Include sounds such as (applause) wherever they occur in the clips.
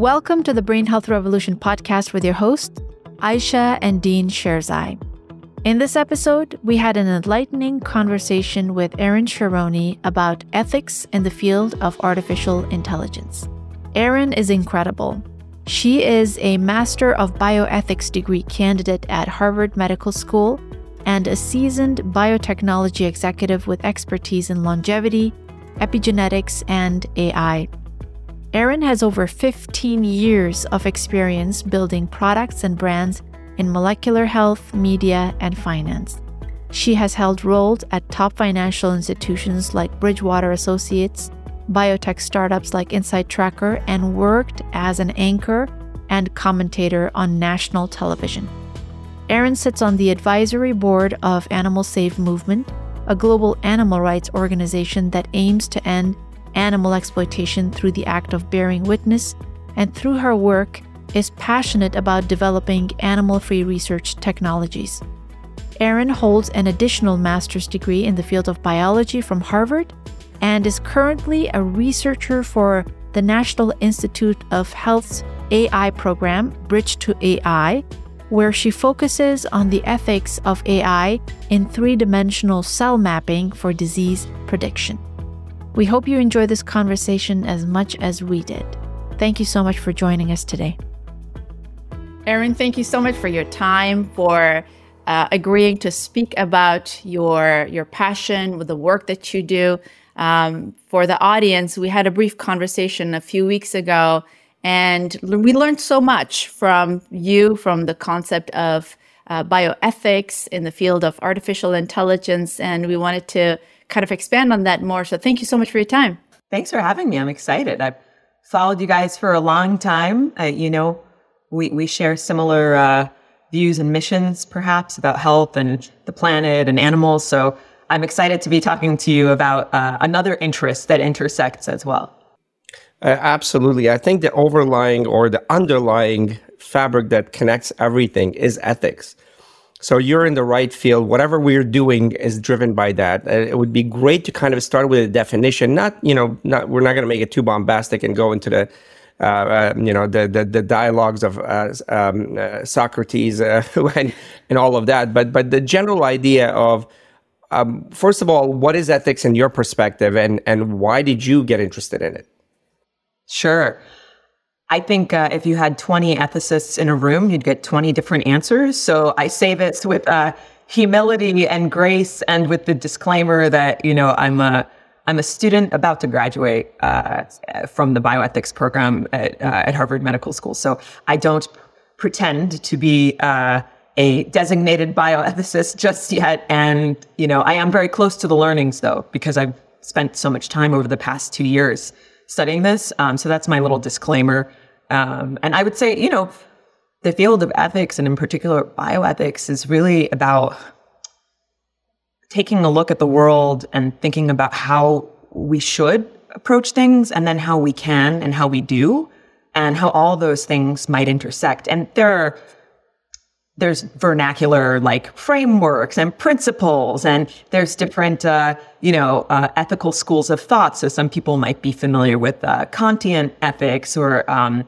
Welcome to the Brain Health Revolution podcast with your hosts, Aisha and Dean Sherzai. In this episode, we had an enlightening conversation with Erin Sharoni about ethics in the field of artificial intelligence. Erin is incredible. She is a Master of Bioethics degree candidate at Harvard Medical School and a seasoned biotechnology executive with expertise in longevity, epigenetics, and AI. Erin has over 15 years of experience building products and brands in molecular health, media, and finance. She has held roles at top financial institutions like Bridgewater Associates, biotech startups like InsideTracker, and worked as an anchor and commentator on national television. Erin sits on the advisory board of Animal Save Movement, a global animal rights organization that aims to end animal exploitation through the act of bearing witness, and through her work, is passionate about developing animal free research technologies. Erin holds an additional master's degree in the field of biology from Harvard and is currently a researcher for the National Institute of Health's AI program, Bridge to AI, where she focuses on the ethics of AI in three dimensional cell mapping for disease prediction. We hope you enjoy this conversation as much as we did. Thank you so much for joining us today. Erin, thank you so much for your time, for uh, agreeing to speak about your your passion with the work that you do. Um, for the audience, we had a brief conversation a few weeks ago and we learned so much from you, from the concept of uh, bioethics in the field of artificial intelligence. And we wanted to kind of expand on that more. So thank you so much for your time. Thanks for having me. I'm excited. I've followed you guys for a long time. Uh, you know, we, we share similar uh, views and missions, perhaps, about health and the planet and animals. So I'm excited to be talking to you about uh, another interest that intersects as well. Uh, absolutely. I think the overlying or the underlying fabric that connects everything is ethics. So you're in the right field. Whatever we're doing is driven by that. Uh, it would be great to kind of start with a definition. Not, you know, not we're not going to make it too bombastic and go into the, uh, uh, you know, the the, the dialogues of uh, um, uh, Socrates uh, (laughs) and and all of that. But but the general idea of um, first of all, what is ethics in your perspective, and and why did you get interested in it? Sure. I think uh, if you had 20 ethicists in a room, you'd get 20 different answers. So I say this with uh, humility and grace and with the disclaimer that, you know, I'm a, I'm a student about to graduate uh, from the bioethics program at, uh, at, Harvard Medical School. So I don't pretend to be uh, a designated bioethicist just yet. And, you know, I am very close to the learnings though, because I've spent so much time over the past two years studying this. Um, so that's my little disclaimer. Um, and I would say, you know, the field of ethics and in particular bioethics is really about taking a look at the world and thinking about how we should approach things and then how we can and how we do and how all those things might intersect. And there are there's vernacular like frameworks and principles and there's different uh, you know uh, ethical schools of thought. So some people might be familiar with uh, kantian ethics or um,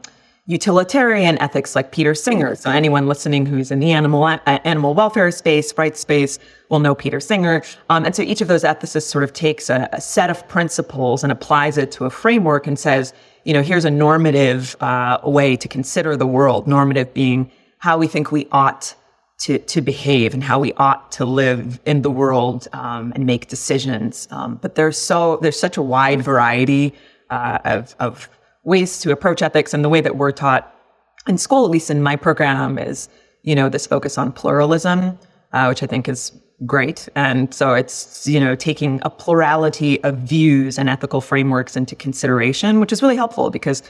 utilitarian ethics like peter singer. So anyone listening who's in the animal animal welfare space rights space will know peter singer. Um, and so each of those ethicists sort of takes a, a, set of principles and applies it to a framework and says you know here's a normative uh, way to consider the world normative being how we think we ought to, to behave and how we ought to live in the world um, and make decisions. Um, but there's so there's such a wide variety uh, of, of ways to approach ethics, and the way that we're taught in school, at least in my program, is you know this focus on pluralism, uh, which I think is great. And so it's you know taking a plurality of views and ethical frameworks into consideration, which is really helpful because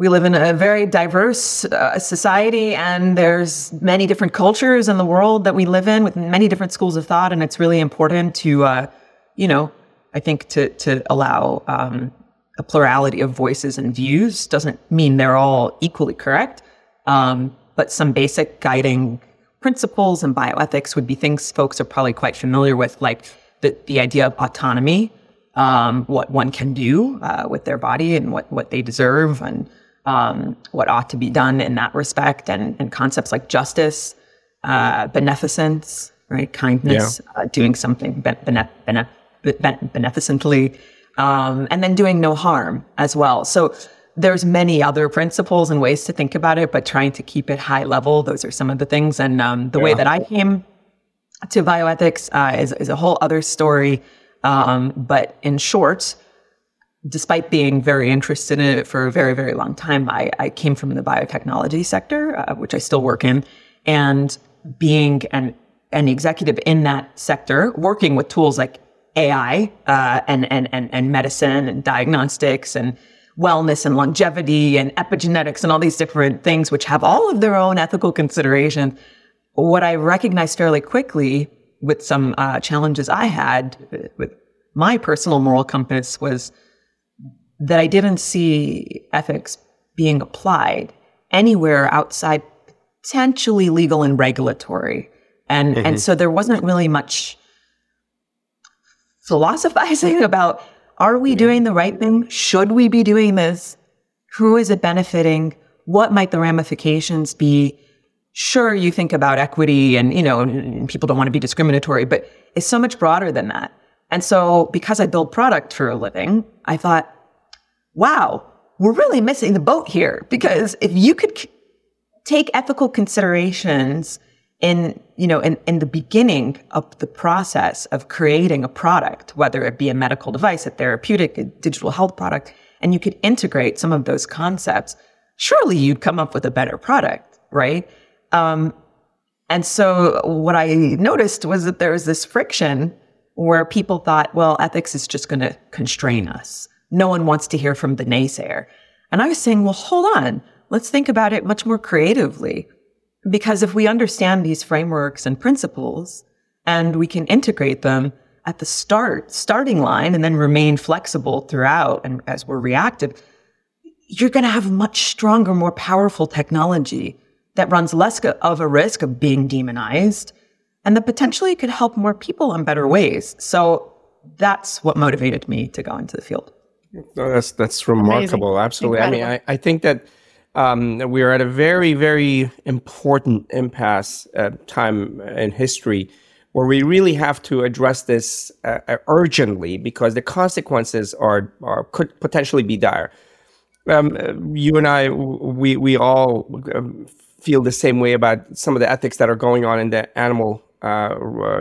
we live in a very diverse uh, society and there's many different cultures in the world that we live in with many different schools of thought and it's really important to uh, you know i think to to allow um, a plurality of voices and views. Doesn't mean they're all equally correct um, but some basic guiding principles and bioethics would be things folks are probably quite familiar with like the, the idea of autonomy um, what one can do uh, with their body and what, what they deserve and um, what ought to be done in that respect, and, and concepts like justice, uh, beneficence, right, kindness, yeah. uh, doing something bene- bene- bene- beneficently, um, and then doing no harm as well. So there's many other principles and ways to think about it, but trying to keep it high level. Those are some of the things. And um, the yeah. way that I came to bioethics uh, is, is a whole other story. Um, but in short, despite being very interested in it for a very, very long time, I, I came from the biotechnology sector, uh, which I still work in, and being an, an executive in that sector, working with tools like AI uh, and, and, and, and medicine and diagnostics and wellness and longevity and epigenetics and all these different things, which have all of their own ethical consideration. What I recognized fairly quickly with some uh, challenges I had with my personal moral compass was that I didn't see ethics being applied anywhere outside potentially legal and regulatory. And, mm-hmm. and so there wasn't really much philosophizing (laughs) about are we doing the right thing? Should we be doing this? Who is it benefiting? What might the ramifications be? Sure, you think about equity and, you know, and people don't want to be discriminatory, but it's so much broader than that. And so because I build product for a living, I thought, wow, we're really missing the boat here. Because if you could take ethical considerations in you know in, in the beginning of the process of creating a product whether it be a medical device a therapeutic a digital health product and you could integrate some of those concepts surely you'd come up with a better product right? Um, and so what i noticed was that there was this friction where people thought well ethics is just going to constrain us no one wants to hear from the naysayer and i was saying well hold on let's think about it much more creatively because if we understand these frameworks and principles and we can integrate them at the start, starting line, and then remain flexible throughout, and as we're reactive, you're going to have much stronger, more powerful technology that runs less of a risk of being demonized and that potentially could help more people in better ways. So that's what motivated me to go into the field. No, that's that's remarkable. Amazing. Absolutely. Incredible. I mean, I, I think that um, we are at a very, very important impasse uh, time in history where we really have to address this uh, uh, urgently because the consequences are, are could potentially be dire. Um, you and I, we we all um, feel the same way about some of the ethics that are going on in the animal, uh,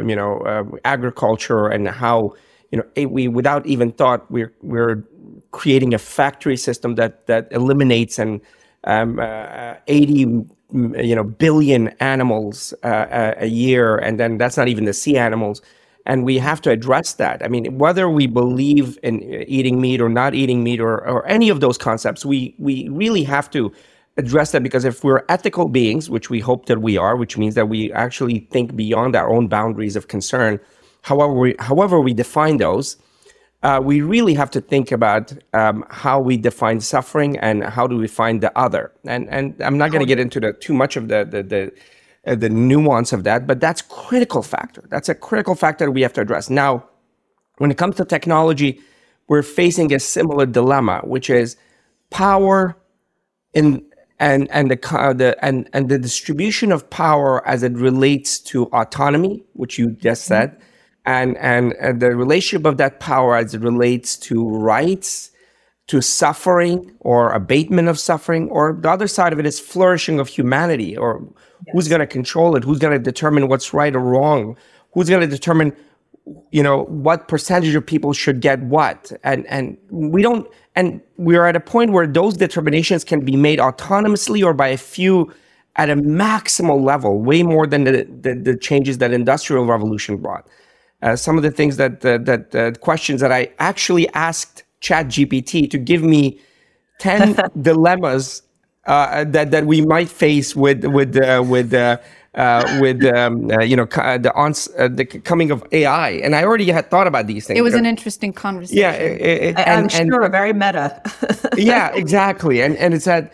you know, uh, agriculture and how you know we without even thought we're we're creating a factory system that that eliminates and um, uh, 80 you know billion animals uh, a year and then that's not even the sea animals. And we have to address that. I mean whether we believe in eating meat or not eating meat or, or any of those concepts we we really have to address that because if we're ethical beings which we hope that we are which means that we actually think beyond our own boundaries of concern however we however we define those uh, we really have to think about um, how we define suffering and how do we find the other. And and I'm not going to get into the too much of the the the, uh, the nuance of that, but that's a critical factor. That's a critical factor we have to address. Now, when it comes to technology, we're facing a similar dilemma, which is power in and and the, uh, the and and the distribution of power as it relates to autonomy, which you just said. And, and, and the relationship of that power as it relates to rights, to suffering or abatement of suffering, or the other side of it is flourishing of humanity, or yes. who's going to control it, who's going to determine what's right or wrong, who's going to determine, you know, what percentage of people should get what, and and we don't, and we're at a point where those determinations can be made autonomously or by a few at a maximal level, way more than the, the, the changes that industrial revolution brought uh, some of the things that uh, that uh, questions that I actually asked ChatGPT to give me ten (laughs) dilemmas uh, that that we might face with with uh, with. Uh, with um, you know the ons- the coming of AI, and I already had thought about these things. It was an interesting conversation. Yeah, it, it, I, am sure and, very meta. (laughs) yeah, exactly, and and it's that.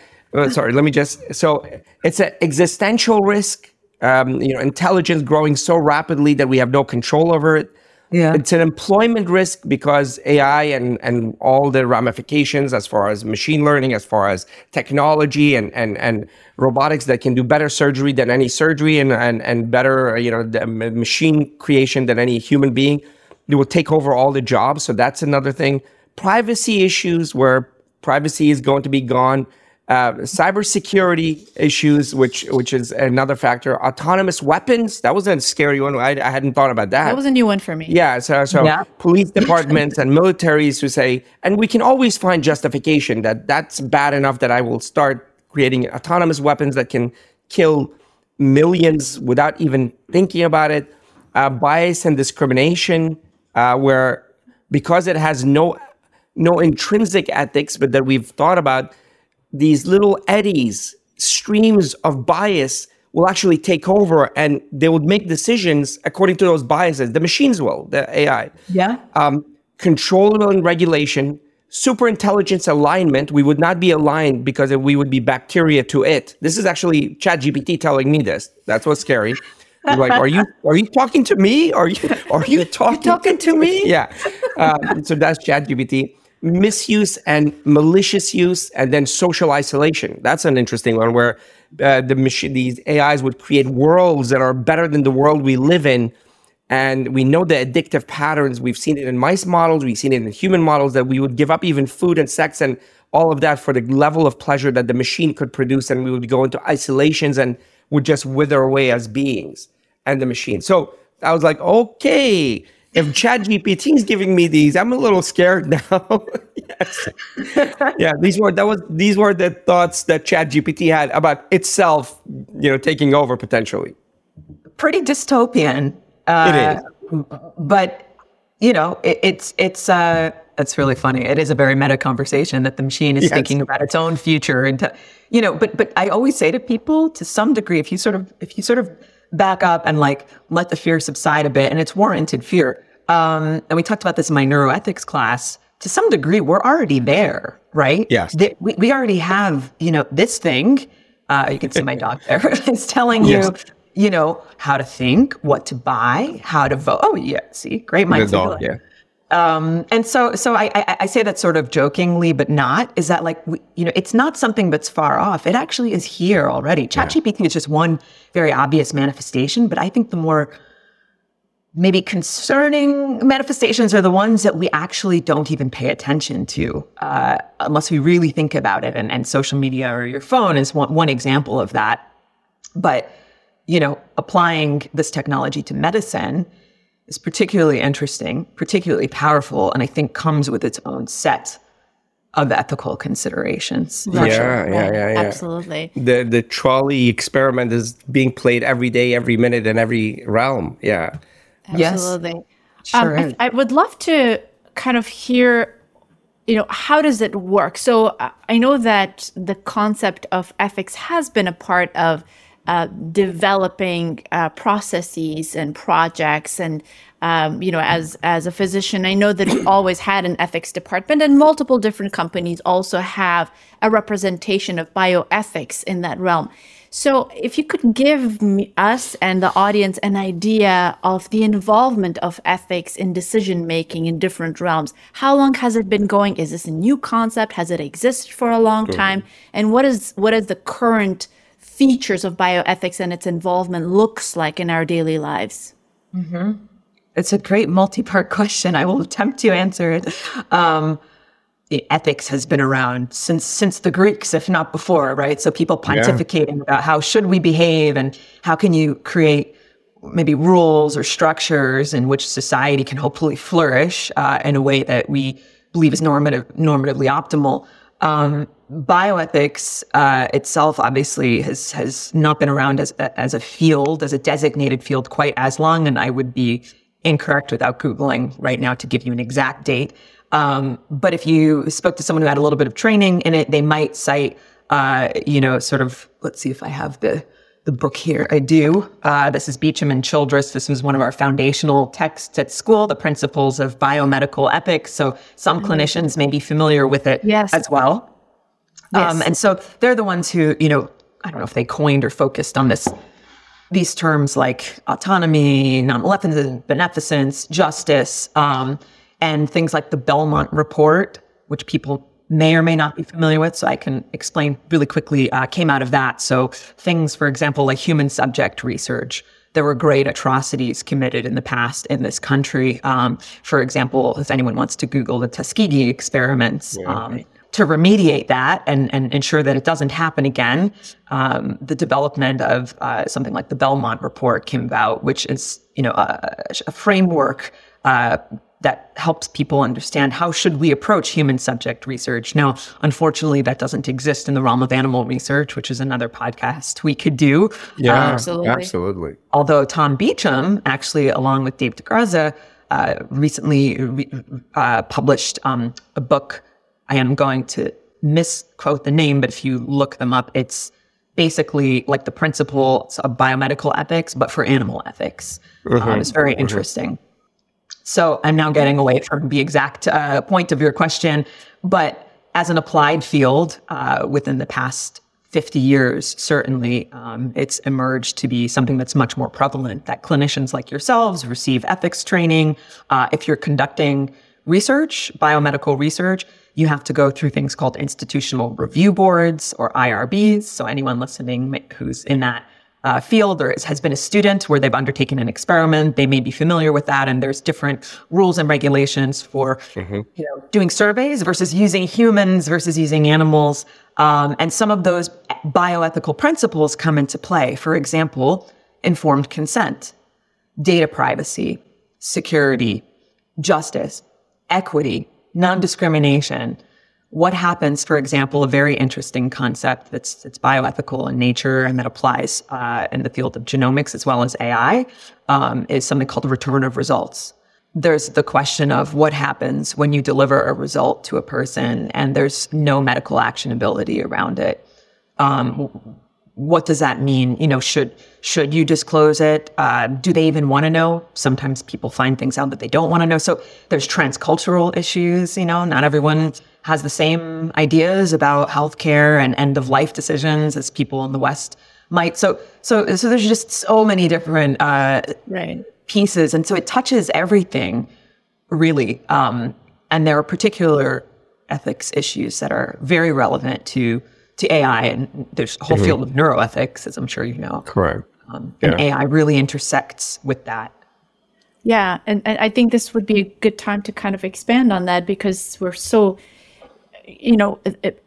sorry, let me just. So it's an existential risk um, you know, intelligence growing so rapidly that we have no control over it. Yeah. It's an employment risk because AI and, and all the ramifications as far as machine learning, as far as technology and, and, and robotics that can do better surgery than any surgery and, and, and better, you know, machine creation than any human being. It will take over all the jobs. So that's another thing. Privacy issues where privacy is going to be gone uh, cybersecurity issues, which which is another factor. Autonomous weapons. That was a scary one. I, I hadn't thought about that. That was a new one for me. Yeah. So so yeah. police departments and militaries who say, and we can always find justification that that's bad enough that I will start creating autonomous weapons that can kill millions without even thinking about it. Uh, bias and discrimination, uh, where because it has no no intrinsic ethics, but that we've thought about these little eddies, streams of bias will actually take over and they would make decisions according to those biases. The machines will, the AI. Yeah. Um, control and regulation, super intelligence alignment. We would not be aligned because we would be bacteria to it. This is actually ChatGPT telling me this. That's what's scary. You're like, are you are you talking to me? Are you are (laughs) you talking, talking to me? Yeah. Um, so that's ChatGPT misuse and malicious use, and then social isolation. That's an interesting one where uh, the machine, these AIs would create worlds that are better than the world we live in. And we know the addictive patterns. We've seen it in mice models, we've seen it in human models that we would give up even food and sex and all of that for the level of pleasure that the machine could produce. And we would go into isolations and would just wither away as beings and the machine. So I was like, okay, if ChatGPT is giving me these, I'm a little scared (laughs) now. yes. yeah, these were that was these were the thoughts that ChatGPT had about itself, you know, taking over potentially. Pretty dystopian. Uh, it is. But you know, it, it's it's uh it's really funny. It is a very meta conversation that the machine is yes. thinking about its own future and to, you know, but but I always say to people to some degree if you sort of if you sort of back up and like let the fear subside a bit and it's warranted fear um, and we talked about this in my neuroethics class. To some degree, we're already there, right? Yes. The, we, we already have, you know, this thing. Uh, you can see my dog there. (laughs) it's telling yes. you, you know, how to think, what to buy, how to vote. Oh, yeah. See, great minds. dog, yeah. Um, and so, so I, I, I, say that sort of jokingly, but not. Is that like we, you know, it's not something that's far off. It actually is here already. ChatGPT yeah. is just one very obvious manifestation, but I think the more maybe concerning manifestations are the ones that we actually don't even pay attention to uh, unless we really think about it. And, and social media or your phone is one, one example of that. But, you know, applying this technology to medicine is particularly interesting, particularly powerful, and I think comes with its own set of ethical considerations. Yeah, sure. yeah, yeah, yeah, Absolutely. The the trolley experiment is being played every day, every minute, in every realm. Yeah. Absolutely. Yes. Sure um, I, I, would love to kind of hear, you know, how does it work? So uh, I know that the concept of ethics has been a part of uh, developing uh, processes and projects and um, you know as as a physician i know that we (clears throat) always had an ethics department and multiple different companies also have a representation of bioethics in that realm so, if you could give me, us and the audience an idea of the involvement of ethics in decision making in different realms, how long has it been going? Is this a new concept? Has it existed for a long time? And what is what is the current features of bioethics and its involvement looks like in our daily lives? Mm-hmm. It's a great multi-part question. I will attempt to answer it. Um, ethics has been around since since the Greeks, if not before, right? So people pontificating yeah. about how should we behave and how can you create maybe rules or structures in which society can hopefully flourish uh, in a way that we believe is normative, normatively optimal. Um, bioethics uh, itself obviously has has not been around as as a field, as a designated field, quite as long, and I would be incorrect without googling right now to give you an exact date. Um, but if you spoke to someone who had a little bit of training in it, they might cite, uh, you know, sort of, let's see if I have the, the book here. I do. Uh, this is Beauchamp and Childress. This was one of our foundational texts at school, the principles of biomedical ethics. So some mm-hmm. clinicians may be familiar with it yes. as well. Yes. Um, and so they're the ones who, you know, I don't know if they coined or focused on this these terms like autonomy, non-maleficence, beneficence, justice, um, and things like the Belmont Report, which people may or may not be familiar with, so I can explain really quickly, uh, came out of that. So things, for example, like human subject research. There were great atrocities committed in the past in this country. Um, for example, if anyone wants to Google the Tuskegee experiments, yeah. um, to remediate that and, and ensure that it doesn't happen again, um, the development of uh, something like the Belmont Report came about, which is you know a, a framework uh, that helps people understand how should we approach human subject research. Now, unfortunately, that doesn't exist in the realm of animal research, which is another podcast we could do. Yeah, um, absolutely. absolutely. Although Tom Beauchamp, actually, along with Dave DeGrazia, uh, recently re- uh, published um, a book I am going to misquote the name, but if you look them up, it's basically like the principles of biomedical ethics, but for animal ethics. Mm-hmm. Um, it's very mm-hmm. interesting. So I'm now getting away from the exact uh, point of your question, but as an applied field uh, within the past 50 years, certainly um, it's emerged to be something that's much more prevalent that clinicians like yourselves receive ethics training. Uh, if you're conducting research, biomedical research, you have to go through things called institutional review boards or IRBs. So anyone listening who's in that uh, field or has been a student where they've undertaken an experiment, they may be familiar with that. And there's different rules and regulations for mm-hmm. you know doing surveys versus using humans versus using animals. Um, and some of those bioethical principles come into play. For example, informed consent, data privacy, security, justice, equity, non discrimination. What happens, for example, a very interesting concept that's, that's bioethical in nature and that applies uh, in the field of genomics as well as AI um, is something called the return of results. There's the question of what happens when you deliver a result to a person and there's no medical actionability around it. Um, what does that mean? You know, should should you disclose it? Uh, do they even want to know? Sometimes people find things out that they don't want to know. So there's transcultural issues. You know, not everyone has the same ideas about healthcare and end of life decisions as people in the West might. So so so there's just so many different uh, right. pieces, and so it touches everything really. Um, and there are particular ethics issues that are very relevant to to AI, and there's a whole mm-hmm. field of neuroethics, as I'm sure you know. Correct. Um, yeah. And AI really intersects with that. Yeah, and, and I think this would be a good time to kind of expand on that because we're so, you know,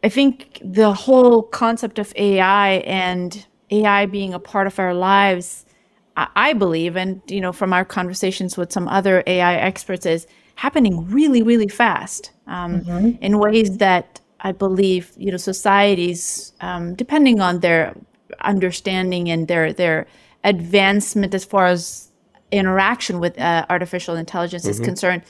I think the whole concept of AI and AI being a part of our lives, I believe, and you know, from our conversations with some other AI experts, is happening really, really fast um, mm-hmm. in ways that I believe you know societies, um, depending on their understanding and their their advancement as far as interaction with uh, artificial intelligence mm-hmm. is concerned,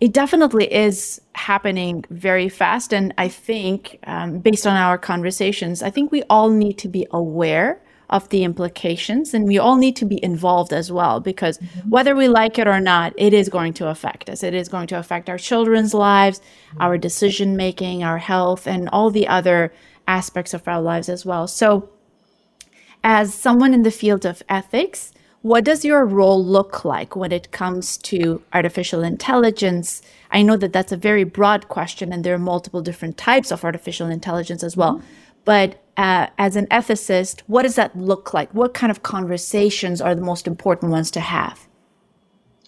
it definitely is happening very fast. And I think, um, based on our conversations, I think we all need to be aware of the implications and we all need to be involved as well because mm-hmm. whether we like it or not it is going to affect us it is going to affect our children's lives our decision making our health and all the other aspects of our lives as well so as someone in the field of ethics what does your role look like when it comes to artificial intelligence? I know that that's a very broad question, and there are multiple different types of artificial intelligence as well. Mm-hmm. But uh, as an ethicist, what does that look like? What kind of conversations are the most important ones to have?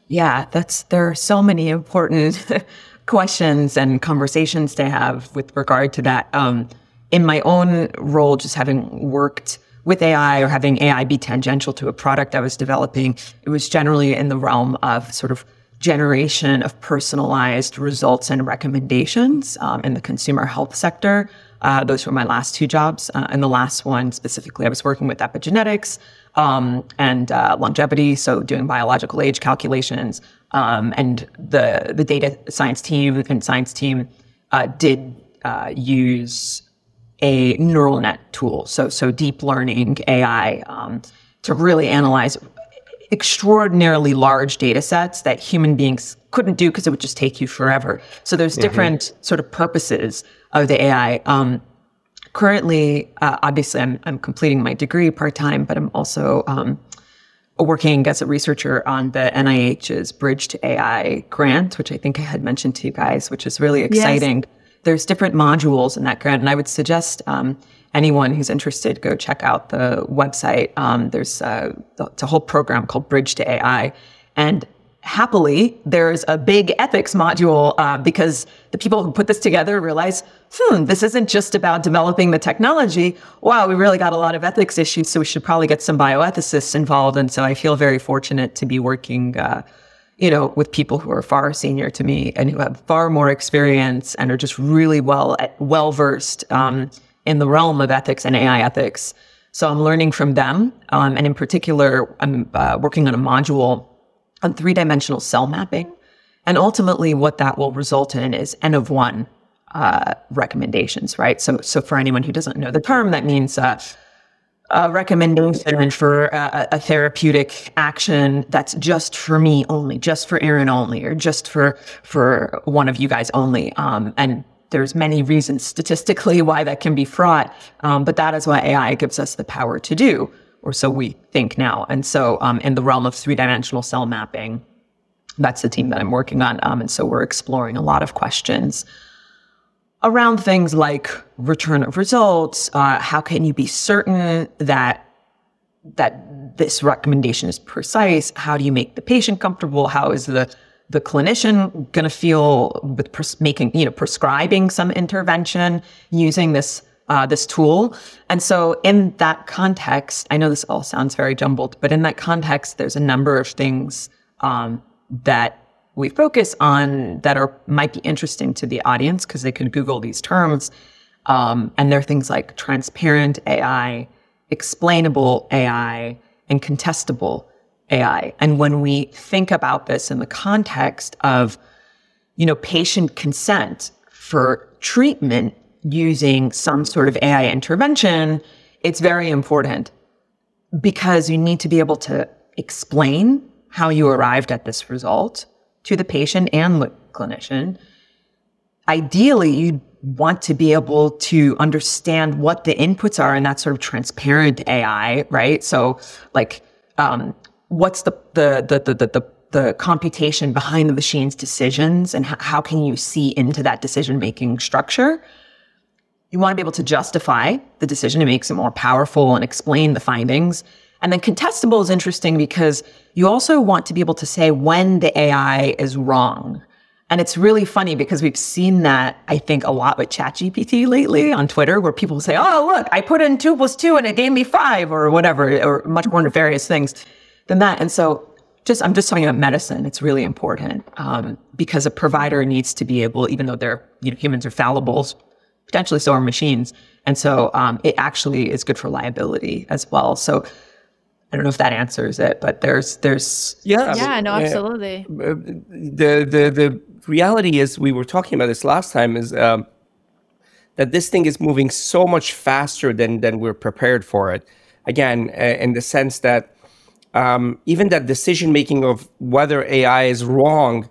Yeah, that's there are so many important (laughs) questions and conversations to have with regard to that. Um, in my own role, just having worked with AI or having AI be tangential to a product I was developing, it was generally in the realm of sort of generation of personalized results and recommendations um, in the consumer health sector. Uh, those were my last two jobs. Uh, and the last one specifically, I was working with epigenetics um, and uh, longevity, so doing biological age calculations. Um, and the the data science team and science team uh, did uh, use a neural net tool, so so deep learning AI, um, to really analyze extraordinarily large data sets that human beings couldn't do because it would just take you forever. So there's mm-hmm. different sort of purposes of the AI. Um, currently, uh, obviously, I'm, I'm completing my degree part time, but I'm also um, working as a researcher on the NIH's Bridge to AI grant, which I think I had mentioned to you guys, which is really exciting. Yes. There's different modules in that grant, and I would suggest um, anyone who's interested go check out the website. Um, there's a, it's a whole program called Bridge to AI, and happily, there's a big ethics module uh, because the people who put this together realize, hmm, this isn't just about developing the technology. Wow, we really got a lot of ethics issues, so we should probably get some bioethicists involved. And so I feel very fortunate to be working, uh, you know, with people who are far senior to me and who have far more experience and are just really well well versed um, in the realm of ethics and AI ethics. So I'm learning from them, um, and in particular, I'm uh, working on a module on three dimensional cell mapping. And ultimately, what that will result in is N of one uh, recommendations, right? So, so for anyone who doesn't know the term, that means uh, a recommendation for a, a, therapeutic action that's just for me only, just for Erin only, or just for for one of you guys only. Um, and there's many reasons statistically why that can be fraught, um, but that is what AI gives us the power to do or so we think now. And so, um, in the realm of three dimensional cell mapping, that's the team that I'm working on. Um, and so, we're exploring a lot of questions around things like return of results. Uh, how can you be certain that that this recommendation is precise? How do you make the patient comfortable? How is the the clinician going to feel with pres- making, you know, prescribing some intervention using this uh, this tool. And so, in that context, I know this all sounds very jumbled, but in that context, there's a number of things um, that we focus on that are might be interesting to the audience because they can Google these terms. Um, and they're things like transparent AI, explainable AI, and contestable AI. And when we think about this in the context of, you know, patient consent for treatment using some sort of AI intervention, it's very important because you need to be able to explain how you arrived at this result to the patient and the clinician. Ideally, you want to be able to understand what the inputs are in that sort of transparent AI, right? So, like, um, what's the the the the the, the computation behind the machine's decisions, and how can you see into that decision making structure? You want to be able to justify the decision. It makes it more powerful and explain the findings. And then contestable is interesting because you also want to be able to say when the AI is wrong. And it's really funny because we've seen that, I think, a lot with ChatGPT lately on Twitter, where people say, oh, look, I put in two plus two and it gave me five or whatever, or much more nefarious things than that. And so just, I'm just talking about medicine. It's really important um, because a provider needs to be able, even though they're, you know, humans are fallible, potentially so are machines. And so um, it actually is good for liability as well. So I don't know if that answers it, but there's there's yeah yeah no absolutely. Uh, the the the reality is we were talking about this last time is um, that this thing is moving so much faster than than we're prepared for it. Again, uh, in the sense that um, even that decision making of whether AI is wrong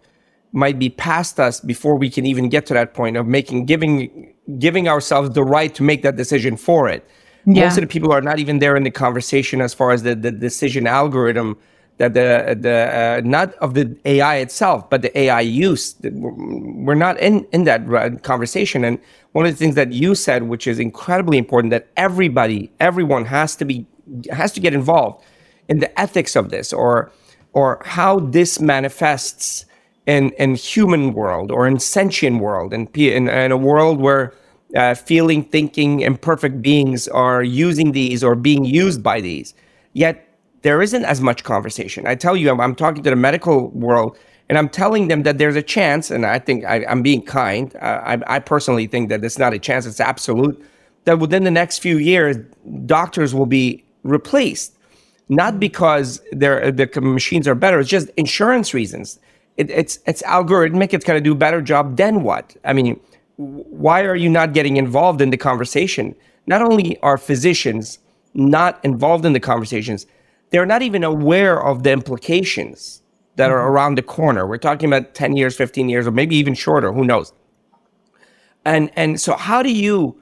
might be past us before we can even get to that point of making giving giving ourselves the right to make that decision for it. Yeah. Most of the people are not even there in the conversation as far as the, the decision algorithm that the the uh, not of the AI itself, but the AI use. We're not in in that conversation. And one of the things that you said, which is incredibly important, that everybody, everyone has to be has to get involved in the ethics of this, or or how this manifests in in human world or in sentient world, and in, in, in a world where uh, feeling, thinking, imperfect beings are using these or being used by these. Yet there isn't as much conversation. I tell you, I'm, I'm talking to the medical world and I'm telling them that there's a chance, and I think I, am being kind. Uh, I, I, personally think that it's not a chance, it's absolute, that within the next few years, doctors will be replaced. Not because the machines are better, it's just insurance reasons. It, it's, it's algorithmic, it's going to do a better job. Then what? I mean, why are you not getting involved in the conversation? Not only are physicians not involved in the conversations, they're not even aware of the implications that are mm-hmm. around the corner. We're talking about 10 years, 15 years, or maybe even shorter, who knows? And and so how do you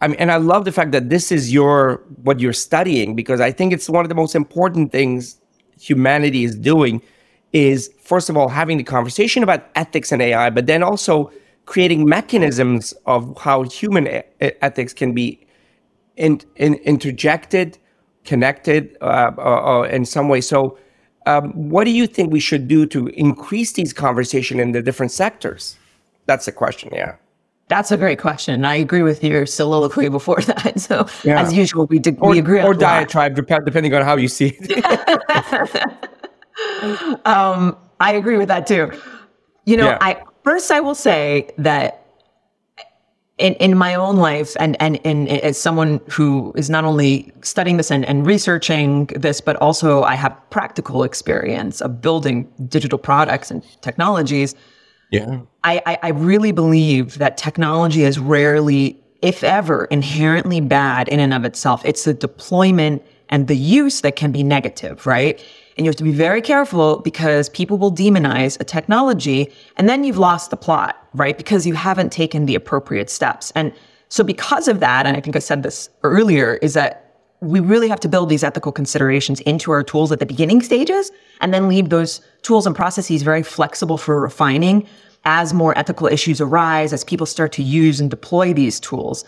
I mean and I love the fact that this is your what you're studying because I think it's one of the most important things humanity is doing is first of all having the conversation about ethics and AI, but then also creating mechanisms of how human e- ethics can be in, in, interjected, connected uh, uh, uh, in some way. So, um, what do you think we should do to increase these conversation in the different sectors? That's the question. Yeah. That's a great question. I agree with your soliloquy before (laughs) that. So, yeah. as usual, we, or, we agree or diatribe, depending on how you see it. (laughs) (laughs) (laughs) um, I agree with that too. You know, yeah. I first I will say that in, in my own life and, and, and as someone who is not only studying this and, and researching this, but also I have practical experience of building digital products and technologies. Yeah. I, I, I really believe that technology is rarely, if ever, inherently bad in and of itself. It's the deployment and the use that can be negative, right? And you have to be very careful because people will demonize a technology and then you've lost the plot, right? Because you haven't taken the appropriate steps. And so because of that, and I think I said this earlier, is that we really have to build these ethical considerations into our tools at the beginning stages and then leave those tools and processes very flexible for refining as more ethical issues arise, as people start to use and deploy these tools.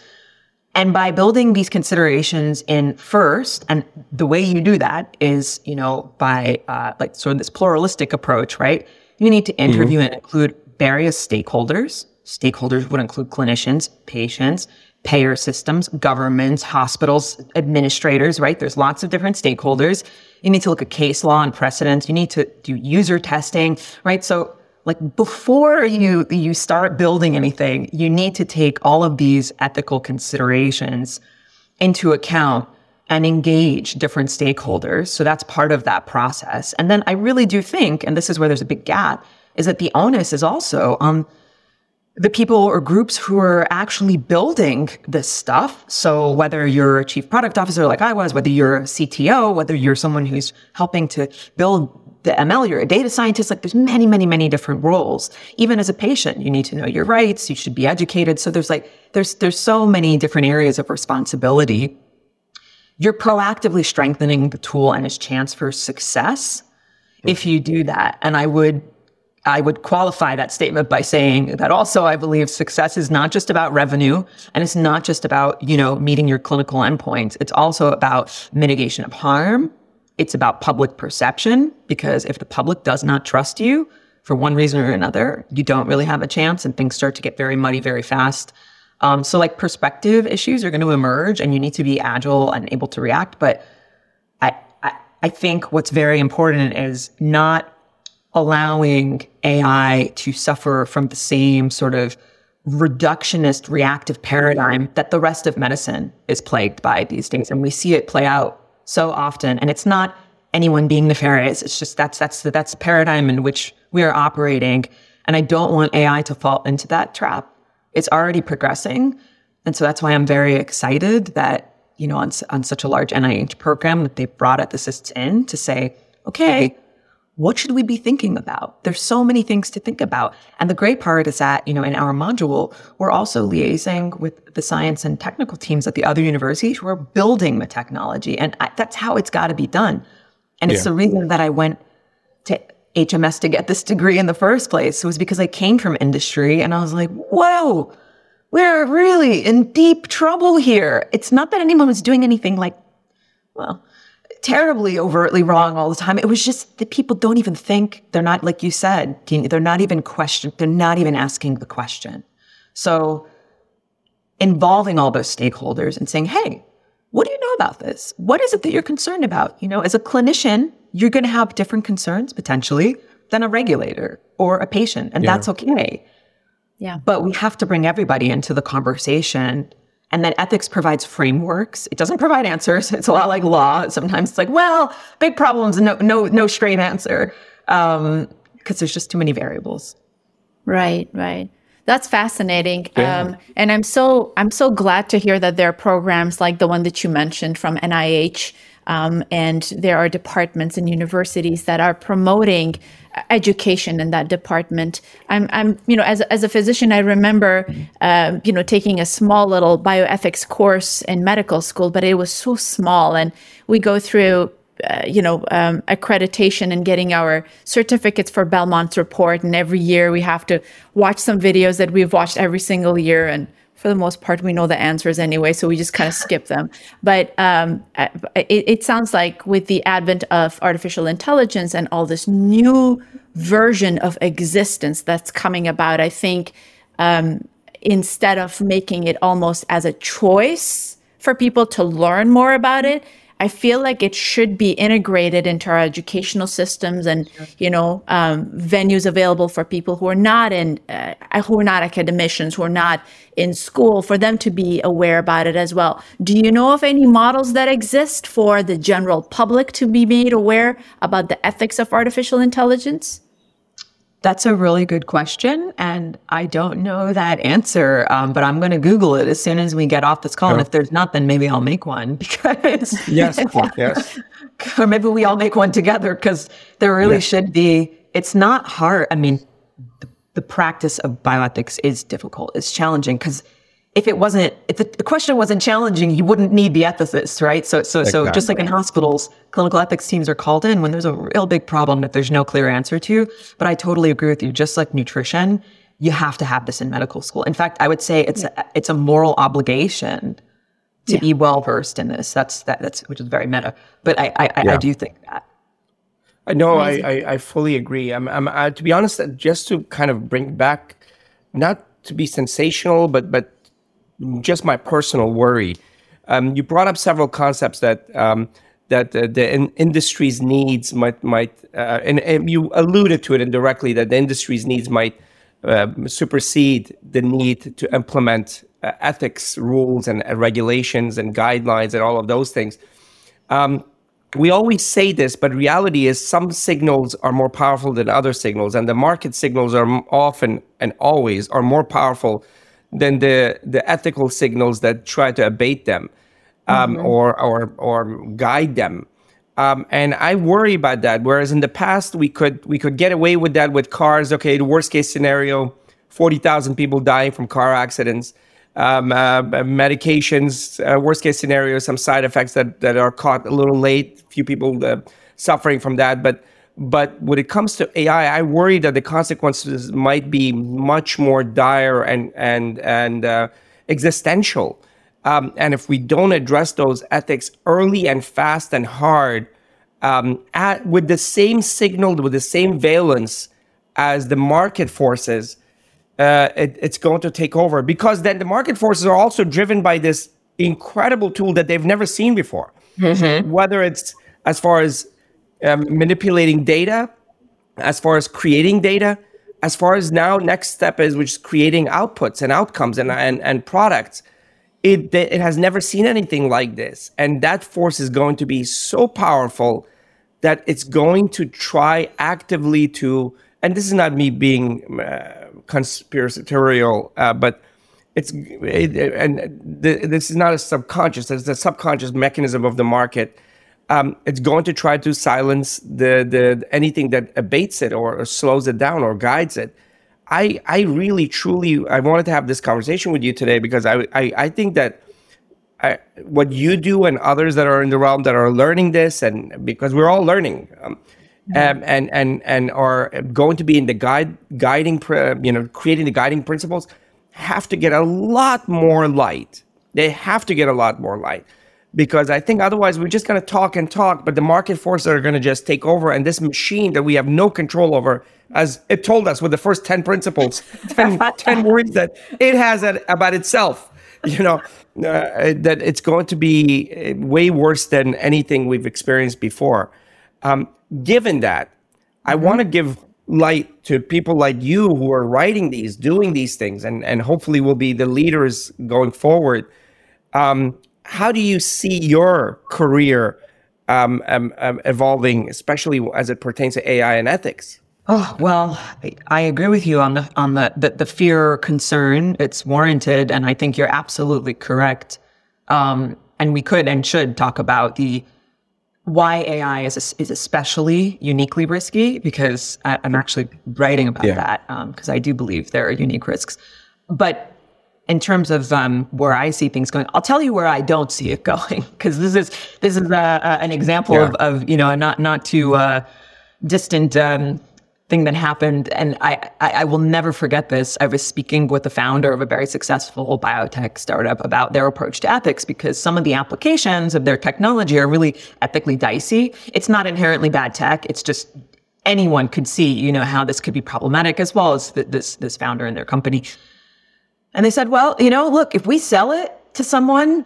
And by building these considerations in first, and the way you do that is, you know, by uh, like sort of this pluralistic approach, right? You need to mm-hmm. interview mm-hmm. and include various stakeholders. Stakeholders would include clinicians, patients, payer systems, governments, hospitals, administrators, right? There's lots of different stakeholders. You need to look at case law and precedents. You need to do user testing, right? So like before you you start building anything you need to take all of these ethical considerations into account and engage different stakeholders so that's part of that process and then i really do think and this is where there's a big gap is that the onus is also on the people or groups who are actually building this stuff. So whether you're a chief product officer like I was, whether you're a CTO, whether you're someone who's helping to build the ML, you're a data scientist. Like there's many, many, many different roles. Even as a patient, you need to know your rights. You should be educated. So there's like, there's, there's so many different areas of responsibility. You're proactively strengthening the tool and its chance for success if you do that. And I would, I would qualify that statement by saying that also I believe success is not just about revenue and it's not just about, you know, meeting your clinical endpoints. It's also about mitigation of harm it's about public perception because if the public does not trust you for one reason or another, you don't really have a chance and things start to get very muddy very fast. Um, so like perspective issues are going to emerge and you need to be agile and able to react. But I, I, I think what's very important is not allowing AI to suffer from the same sort of reductionist reactive paradigm that the rest of medicine is plagued by these days. And we see it play out so often. And it's not anyone being nefarious. It's just that's that's the, that's the paradigm in which we are operating. And I don't want AI to fall into that trap. It's already progressing. And so that's why I'm very excited that, you know, on, on such a large NIH program that they brought ethicists in to say, okay, what should we be thinking about? There's so many things to think about. And the great part is that, you know, in our module, we're also liaising with the science and technical teams at the other universities who are building the technology. And I, that's how it's got to be done. And yeah. it's the reason that I went to HMS to get this degree in the first place. Was because I came from industry and I was like, whoa, we're really in deep trouble here. It's not that anyone was doing anything like, well, terribly overtly wrong all the time. It was just that people don't even think they're not, like you said, they're not even question, they're not even asking the question. So involving all those stakeholders and saying, Hey, what do you know about this? What is it that you're concerned about? You know, as a clinician, you're going to have different concerns potentially than a regulator or a patient, and yeah. that's okay. Yeah. But we have to bring everybody into the conversation and then ethics provides frameworks. It doesn't provide answers. (laughs) It's a lot like law. Sometimes it's like, well, big problems, no, no, no straight answer, because um, there's just too many variables. Right, right. That's fascinating. Yeah. Um, and I'm so I'm so glad to hear that there are programs like the one that you mentioned from NIH, um, and there are departments and universities that are promoting education in that department. I'm, I'm, you know, as, as a physician, I remember, uh, you know, taking a small little bioethics course in medical school, but it was so small. And we go through uh, you know, um, accreditation and getting our certificates for Belmont's report. And every year we have to watch some videos that we've watched every single year. And for the most part, we know the answers anyway, so we just kind of (laughs) skip them. But um, it, it sounds like with the advent of artificial intelligence and all this new version of existence that's coming about, I think um, instead of making it almost as a choice for people to learn more about it, I feel like it should be integrated into our educational systems and you know um, venues available for people who are not in uh, who are not academicians who are not in school for them to be aware about it as well. Do you know of any models that exist for the general public to be made aware about the ethics of artificial intelligence? That's a really good question. And I don't know that answer, um, but I'm going to Google it as soon as we get off this call. And if there's not, then maybe I'll make one (laughs) because. yes, (laughs) yes. Or maybe we all make one together because there really should be. It's not hard. I mean, the, the practice of bioethics is difficult, it's challenging because if it wasn't, if the, question wasn't challenging, you wouldn't need the ethicists, right? So, so, exactly. so just like in hospitals, clinical ethics teams are called in when there's a real big problem that there's no clear answer to. But I totally agree with you. Just like nutrition, you have to have this in medical school. In fact, I would say it's yeah. a, it's a moral obligation to yeah. be well versed in this. That's that, that's which is very meta. But I I, yeah. I do think that. I know. I, I, I fully agree. I'm, I'm uh, to be honest, just to kind of bring back, not to be sensational, but but just my personal worry. Um, you brought up several concepts that um, that uh, the in- industry's needs might might, uh, and, and, you alluded to it indirectly that the industry's needs might uh, supersede the need to implement uh, ethics rules and regulations and guidelines and all of those things. Um, we always say this, but reality is some signals are more powerful than other signals, and the market signals are often and always are more powerful than the the ethical signals that try to abate them um, mm-hmm. or or or guide them. Um, and I worry about that. Whereas in the past we could we could get away with that with cars. Okay, the worst case scenario, forty thousand people dying from car accidents. Um, uh, medications, uh, worst case scenario, some side effects that, that are caught a little late, few people uh, suffering from that. But but when it comes to AI, I worry that the consequences might be much more dire and and and uh, existential. Um, and if we don't address those ethics early and fast and hard, um, at, with the same signal, with the same valence as the market forces, uh, it, it's going to take over. Because then the market forces are also driven by this incredible tool that they've never seen before. Mm-hmm. Whether it's as far as um, manipulating data, as far as creating data, as far as now next step is which is creating outputs and outcomes and and, and products. It, it has never seen anything like this. And that force is going to be so powerful that it's going to try actively to, and this is not me being uh, conspiratorial, uh, but it's, it, and th- this is not a subconscious, it's a subconscious mechanism of the market um, it's going to try to silence the the anything that abates it or, or, slows it down or guides it. I I really truly I wanted to have this conversation with you today because I I, I think that I, what you do and others that are in the realm that are learning this and because we're all learning um, mm-hmm. um, and and and are going to be in the guide guiding you know creating the guiding principles have to get a lot more light. They have to get a lot more light because I think otherwise we're just going to talk and talk, but the market forces are going to just take over. And this machine that we have no control over, as it told us with the first 10 principles, (laughs) 10, 10 words that it has about itself, (laughs) you know, uh, that it's going to be uh, way worse than anything we've experienced before. Um, given that, I mm-hmm. want to give light to people like you who are writing these, doing these things, and, and hopefully will be the leaders going forward. Um, how do you see your career um, um, um, evolving, especially as it pertains to AI and ethics? Oh well, I agree with you on the on the, the the, fear concern. It's warranted, and I think you're absolutely correct. Um, and we could and should talk about the why AI is is especially uniquely risky because I, am actually writing about yeah. that because um, I do believe there are unique risks. But in terms of um, where I see things going, I'll tell you where I don't see it (laughs) going because this is this is uh, uh, an example yeah. of, of you know not not too uh, distant um, thing that happened, and I, I, I will never forget this. I was speaking with the founder of a very successful biotech startup about their approach to ethics because some of the applications of their technology are really ethically dicey. It's not inherently bad tech; it's just anyone could see, you know, how this could be problematic, as well as th- this this founder and their company. And they said, well, you know, look, if we sell it to someone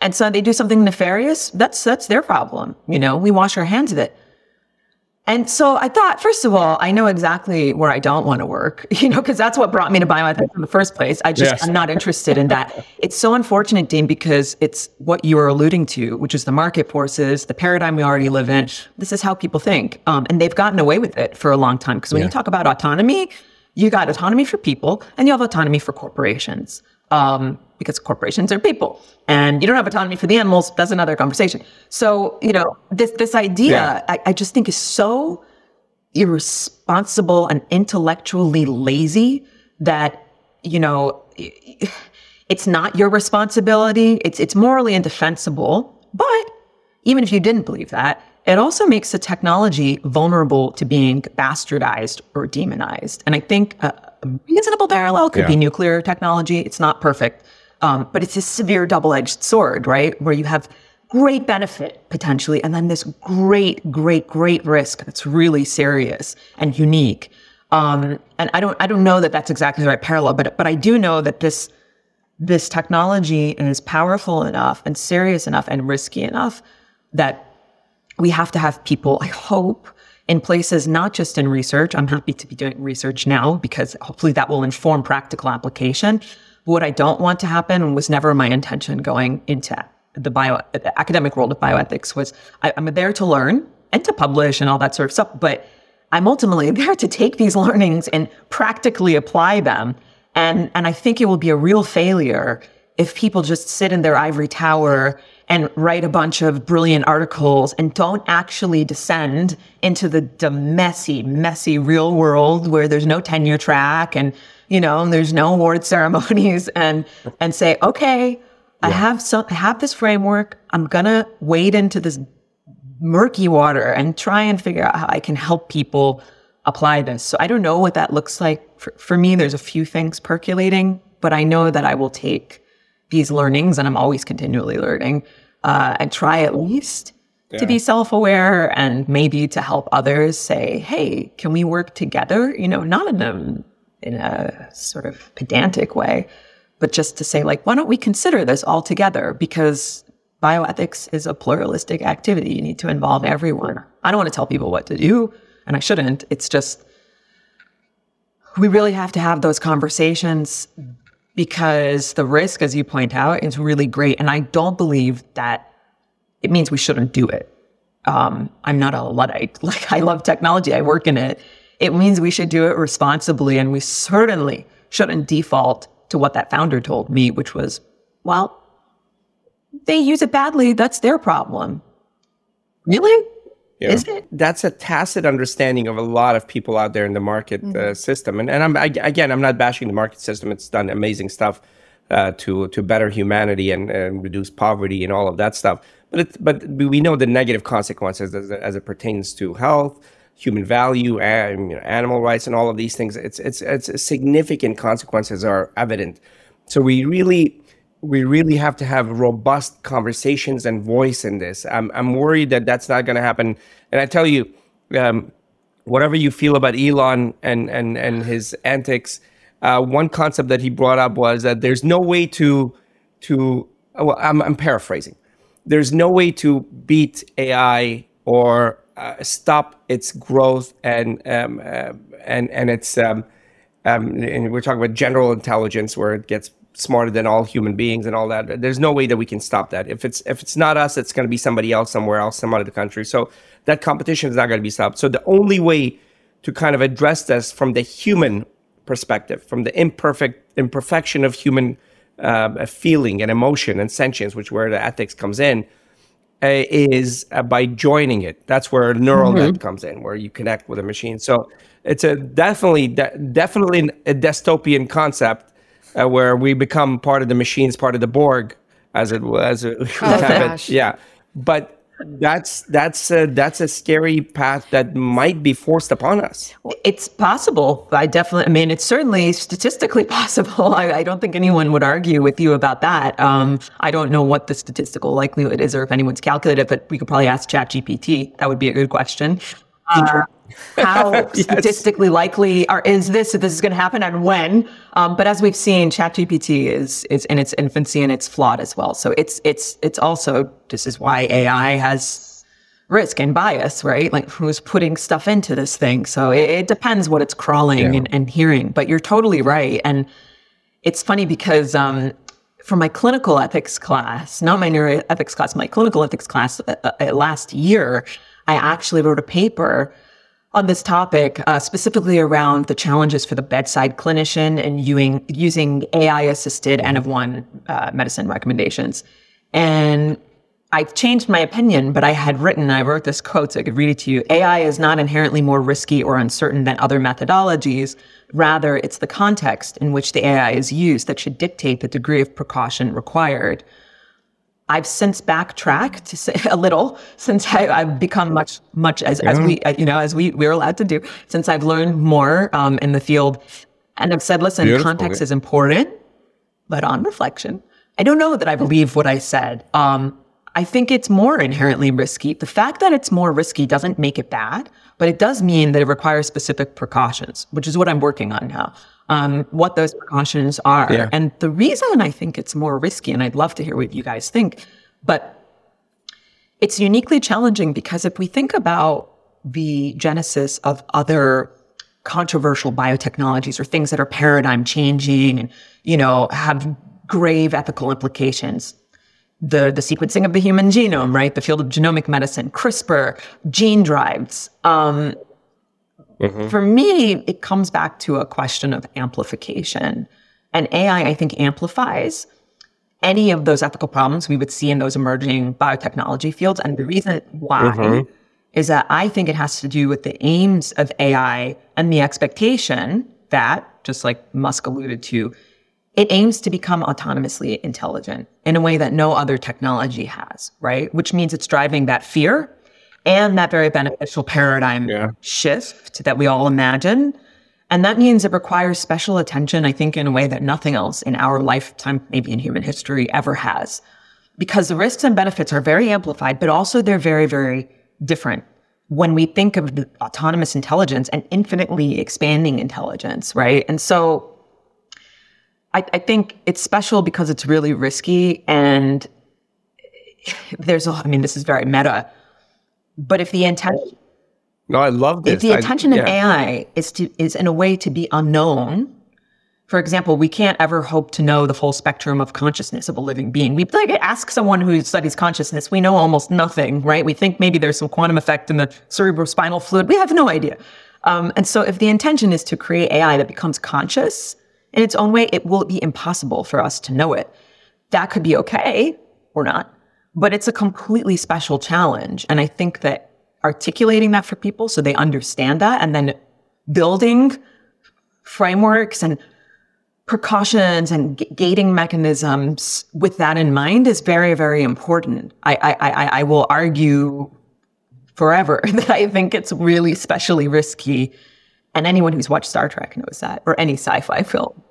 and so they do something nefarious, that's that's their problem. You know, we wash our hands of it. And so I thought, first of all, I know exactly where I don't want to work, (laughs) you know, because that's what brought me to bioethics in the first place. I just, yes. I'm not interested in that. (laughs) It's so unfortunate, Dean, because it's what you are alluding to, which is the market forces, the paradigm we already live in. This is how people think. Um, and they've gotten away with it for a long time. Because when yeah. you talk about autonomy, you got autonomy for people and you have autonomy for corporations. Um, because corporations are people and you don't have autonomy for the animals. That's another conversation. So, you know, this, this idea, yeah. I, I just think is so irresponsible and intellectually lazy that, you know, (sighs) it's not your responsibility. It's, it's morally indefensible. But even if you didn't believe that, it also makes the technology vulnerable to being bastardized or demonized. And I think a, a reasonable parallel could yeah. be nuclear technology. It's not perfect, um, but it's a severe double edged sword, right? Where you have great benefit potentially, and then this great, great, great risk that's really serious and unique. Um, and I don't, I don't know that that's exactly the right parallel, but, but I do know that this, this technology is powerful enough and serious enough and risky enough that we have to have people, I hope, in places, not just in research. I'm happy to be doing research now because hopefully that will inform practical application. What I don't want to happen was never my intention going into the bio, the academic world of bioethics was I, I'm there to learn and to publish and all that sort of stuff. But I'm ultimately there to take these (laughs) learnings and practically apply them. And, and I think it will be a real failure if people just sit in their ivory tower and write a bunch of brilliant articles and don't actually descend into the, the messy, messy real world where there's no tenure track and, you know, and there's no award (laughs) ceremonies and, and say, okay, yeah. I have some, I have this framework. I'm going to wade into this murky water and try and figure out how I can help people apply this. So I don't know what that looks like. For, for me, there's a few things percolating, but I know that I will take these learnings, and I'm always continually learning, uh, and try at least yeah. to be self aware and maybe to help others say, hey, can we work together? You know, not in a, in a sort of pedantic way, but just to say, like, why don't we consider this all together? Because bioethics is a pluralistic activity. You need to involve everyone. I don't want to tell people what to do, and I shouldn't. It's just, we really have to have those conversations because the risk, as you point out, is really great. And I don't believe that it means we shouldn't do it. Um, I'm not a Luddite. (laughs) Like, I love technology, I work in it. It means we should do it responsibly. And we certainly shouldn't default to what that founder told me, which was, well, they use it badly. That's their problem. Really? Yeah. Is it? That's a tacit understanding of a lot of people out there in the market uh, mm-hmm. uh, system. And, and I'm I, again, I'm not bashing the market system. It's done amazing stuff uh, to to better humanity and, and reduce poverty and all of that stuff. But it, but we know the negative consequences as, as it pertains to health, human value, and you know, animal rights, and all of these things. It's it's it's significant consequences are evident. So we really we really have to have robust conversations and voice in this. I'm, I'm worried that that's not going to happen. And I tell you, um, whatever you feel about Elon and and and his antics, uh, one concept that he brought up was that there's no way to to well, I'm, I'm paraphrasing. There's no way to beat AI or uh, stop its growth and um, uh, and and its um, um, and we're talking about general intelligence where it gets smarter than all human beings and all that. There's no way that we can stop that. If it's if it's not us, it's going to be somebody else somewhere else, some other country. So that competition is not going to be stopped. So the only way to kind of address this from the human perspective, from the imperfect imperfection of human uh, feeling and emotion and sentience, which where the ethics comes in, uh, is uh, by joining it. That's where neural mm-hmm. net comes in, where you connect with a machine. So it's a definitely de- definitely a dystopian concept uh, where we become part of the machines, part of the Borg, as it was. Oh, gosh. Yeah, but that's that's a, that's a scary path that might be forced upon us. It's possible. I definitely. I mean, it's certainly statistically (laughs) possible. I, I don't think anyone would argue with you about that. Um, I don't know what the statistical likelihood is, or if anyone's calculated, but we could probably ask ChatGPT. That would be a good question. Uh, (laughs) how yes. statistically likely are, is this if this is going to happen and when? Um, but as we've seen, ChatGPT is is in its infancy and it's flawed as well. So it's it's it's also this is why AI has risk and bias, right? Like who's putting stuff into this thing. So it, it depends what it's crawling yeah. and, and, hearing. But you're totally right. And it's funny because um, for my clinical ethics class, not my neuroethics class, my clinical ethics class uh, uh, last year, I actually wrote a paper on this topic, uh, specifically around the challenges for the bedside clinician and using, using AI assisted N of one uh, medicine recommendations. And I've changed my opinion, but I had written, I wrote this quote so I could read it to you. AI is not inherently more risky or uncertain than other methodologies. Rather, it's the context in which the AI is used that should dictate the degree of precaution required. I've since backtracked to (laughs) say a little since I, have become much, much as, yeah. as we, uh, you know, as we, we're allowed to do since I've learned more um, in the field and I've said, listen, Beautiful. context is important, but on reflection, I don't know that I believe what I said. Um, I think it's more inherently risky. The fact that it's more risky doesn't make it bad, but it does mean that it requires specific precautions, which is what I'm working on now um, what those precautions are. Yeah. And the reason I think it's more risky, and I'd love to hear what you guys think, but it's uniquely challenging because if we think about the genesis of other controversial biotechnologies or things that are paradigm changing and, you know, have grave ethical implications, the, the sequencing of the human genome, right? The field of genomic medicine, CRISPR, gene drives, um, Mm-hmm. For me, it comes back to a question of amplification. And AI, I think, amplifies any of those ethical problems we would see in those emerging biotechnology fields. And the reason why mm-hmm. is that I think it has to do with the aims of AI and the expectation that, just like Musk alluded to, it aims to become autonomously intelligent in a way that no other technology has, right? Which means it's driving that fear and that very beneficial paradigm yeah. shift that we all imagine. And that means it requires special attention, I think, in a way that nothing else in our lifetime, maybe in human history, ever has. Because the risks and benefits are very amplified, but also they're very, very different. When we think of autonomous intelligence and infinitely expanding intelligence, right? And so I, I think it's special because it's really risky and there's a, I mean, this is very meta, but if the intention, no, I love this. If the intention I, yeah. of AI is to is in a way to be unknown, for example, we can't ever hope to know the full spectrum of consciousness of a living being. We like ask someone who studies consciousness, we know almost nothing, right? We think maybe there's some quantum effect in the cerebrospinal fluid. We have no idea. Um, and so, if the intention is to create AI that becomes conscious in its own way, it will be impossible for us to know it. That could be okay or not but it's a completely special challenge. And I think that articulating that for people so they understand that and then building frameworks and precautions and g- gating mechanisms with that in mind is very, very important. I, I, I, I will argue forever (laughs) that I think it's really especially risky. And anyone who's watched Star Trek knows that, or any sci-fi film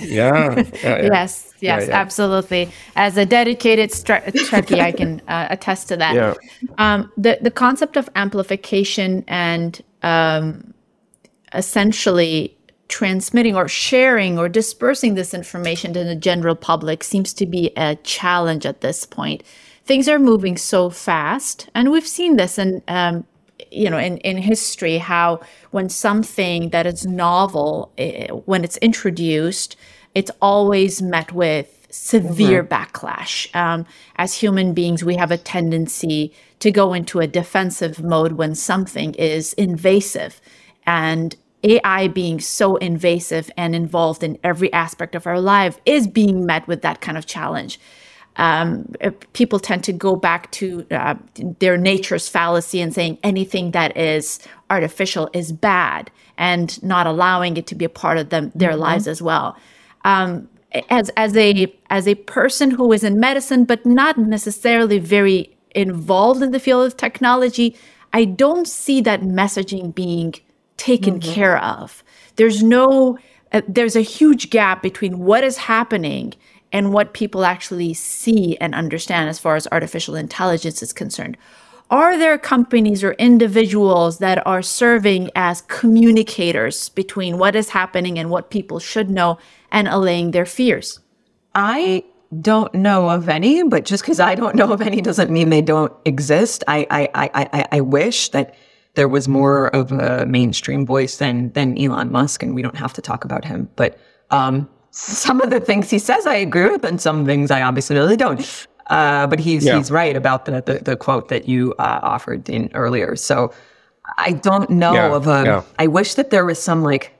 yeah, yeah, yeah, Yes, yes, yeah, absolutely. As a dedicated Trekkie, I can (laughs) uh, attest to that. Yeah. Um, the the concept of amplification and um, essentially transmitting or sharing or dispersing this information to the general public seems to be a challenge at this point. Things are moving so fast, and we've seen this in um, you know in, in history how when something that is novel eh, when it's introduced it's always met with severe mm-hmm. backlash. Um, as human beings we have a tendency to go into a defensive mode when something is invasive. And AI being so invasive and involved in every aspect of our life is being met with that kind of challenge um, people tend to go back to uh, their nature's fallacy and saying anything that is artificial is bad and not allowing it to be a part of them their mm-hmm. lives as well. um, as as a as a person who is in medicine but not necessarily very involved in the field of technology, I don't see that messaging being taken mm-hmm. care of. There's no uh, there's a huge gap between what is happening and what people actually see and understand as far as artificial intelligence is concerned. Are there companies or individuals that are serving as communicators between what is happening and what people should know and allaying their fears? I don't know of any, but just because I don't know of any doesn't mean they don't exist. I, I, I, I, I wish that there was more of a mainstream voice than than Elon Musk, and we don't have to talk about him. But um, some of the things he says I agree with, and some things I obviously really don't. Uh, but he's yeah. he's right about the, the, the quote that you uh, offered in earlier. So I don't know yeah, of a. Yeah. I wish that there was some like,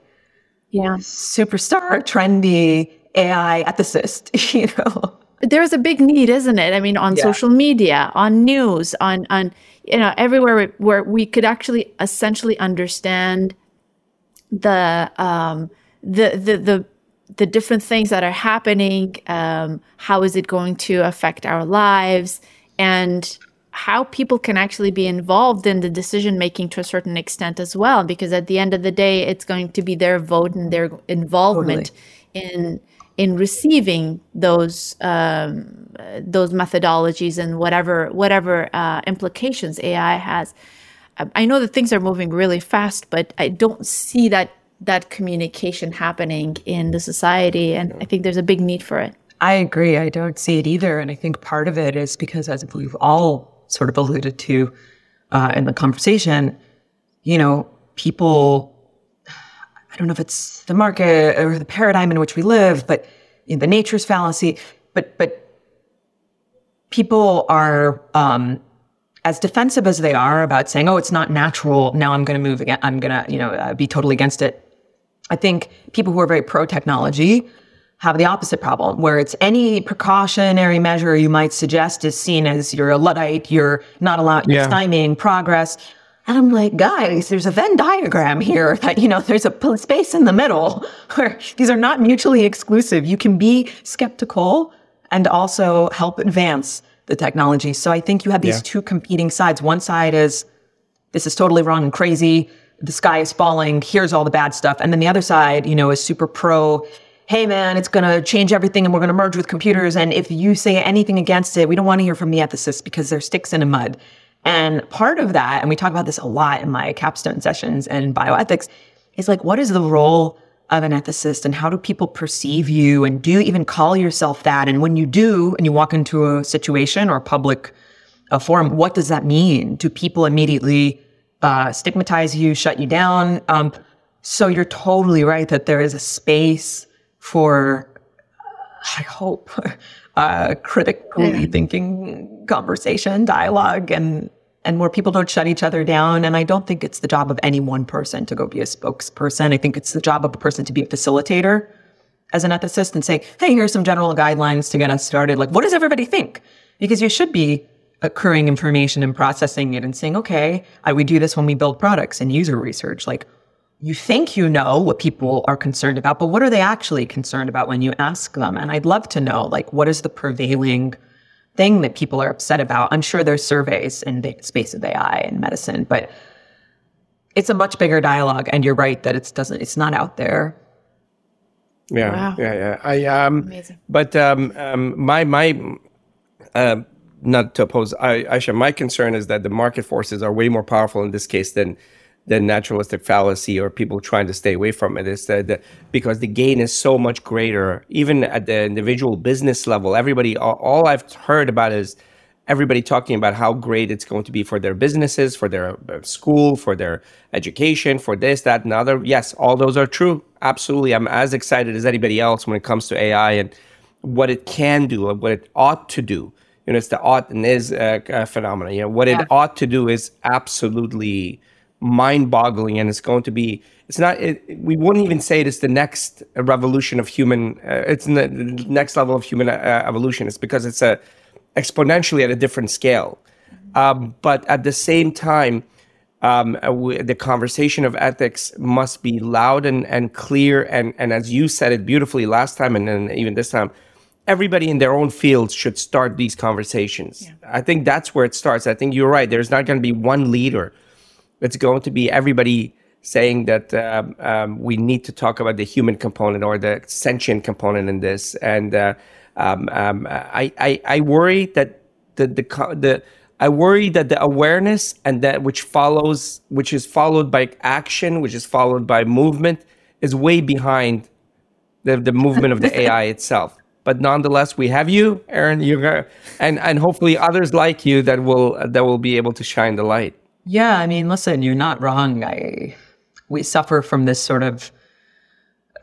yeah, superstar, trendy AI ethicist. (laughs) You know, there's a big need, isn't it? I mean, on social media, on news, on on you know everywhere where we could actually essentially understand the um the the the the different things that are happening, um, how is it going to affect our lives, and how people can actually be involved in the decision making to a certain extent as well. Because at the end of the day, it's going to be their vote and their involvement totally. in in receiving those um, those methodologies and whatever whatever uh, implications AI has. I know that things are moving really fast, but I don't see that that communication happening in the society. And I think there's a big need for it. I agree. I don't see it either. And I think part of it is because, as we've all sort of alluded to uh, in the conversation, you know, people, I don't know if it's the market or the paradigm in which we live, but know, the nature's fallacy, but, but people are, um, as defensive as they are about saying, "Oh, it's not natural," now I'm going to move again. I'm going to, you know, uh, be totally against it. I think people who are very pro technology have the opposite problem, where it's any precautionary measure you might suggest is seen as you're a Luddite, you're not allowed, you're yeah. stymieing progress. And I'm like, guys, there's a Venn diagram here (laughs) that, you know, there's a space in the middle (laughs) where these are not mutually exclusive. You can be skeptical and also help advance the technology. So I think you have these yeah. two competing sides. One side is this is totally wrong and crazy the sky is falling. Here's all the bad stuff. And then the other side, you know, is super pro. Hey man, it's going to change everything and we're going to merge with computers. And if you say anything against it, we don't want to hear from the ethicists because they're sticks in the mud. And part of that, and we talk about this a lot in my capstone sessions and bioethics, is like, what is the role of an ethicist and how do people perceive you? And do you even call yourself that? And when you do, and you walk into a situation or a public a forum, what does that mean? Do people immediately uh, stigmatize you, shut you down. Um, so you're totally right that there is a space for, I hope, (laughs) uh, critically thinking conversation, dialogue, and and where people don't shut each other down. And I don't think it's the job of any one person to go be a spokesperson. I think it's the job of a person to be a facilitator as an ethicist and say, hey, here's some general guidelines to get us started. Like, what does everybody think? Because you should be accruing information and processing it and saying, okay, I, we do this when we build products and user research. Like you think you know what people are concerned about, but what are they actually concerned about when you ask them? And I'd love to know, like, what is the prevailing thing that people are upset about? I'm sure there's surveys in the space of AI and medicine, but it's a much bigger dialogue. And you're right that it's doesn't, it's not out there. Yeah, wow. yeah, yeah. I um, Amazing. but um, um, my my uh, not to oppose Aisha, my concern is that the market forces are way more powerful in this case than than naturalistic fallacy or people trying to stay away from it. Is that because the gain is so much greater, even at the individual business level. Everybody, all, all I've heard about is everybody talking about how great it's going to be for their businesses, for their uh, school, for their education, for this, that, and other. Yes, all those are true. Absolutely, I'm as excited as anybody else when it comes to AI and what it can do and what it ought to do you know, it's the ought and is uh, uh, phenomenon. You know, what yeah. it ought to do is absolutely mind-boggling, and it's going to be. It's not. It, we wouldn't even say it is the next revolution of human. Uh, it's the next level of human uh, evolution. It's because it's a exponentially at a different scale. Um, but at the same time, Um, the conversation of ethics must be loud and, and clear. And, and as you said it beautifully last time, and, and even this time, everybody in their own fields should start these conversations. Yeah. I think that's where it starts. I think you're right. There's not going to be one leader. It's going to be everybody saying that um, um, we need to talk about the human component or the sentient component in this. And uh, um, um I, I, I worry that the, the, the I worry that the awareness and that which follows, which is followed by action, which is followed by movement, is way behind the, the movement of the (laughs) AI itself. But nonetheless, we have you, Erin You and and hopefully others like you that will that will be able to shine the light. Yeah, I mean, listen, you're not wrong. I we suffer from this sort of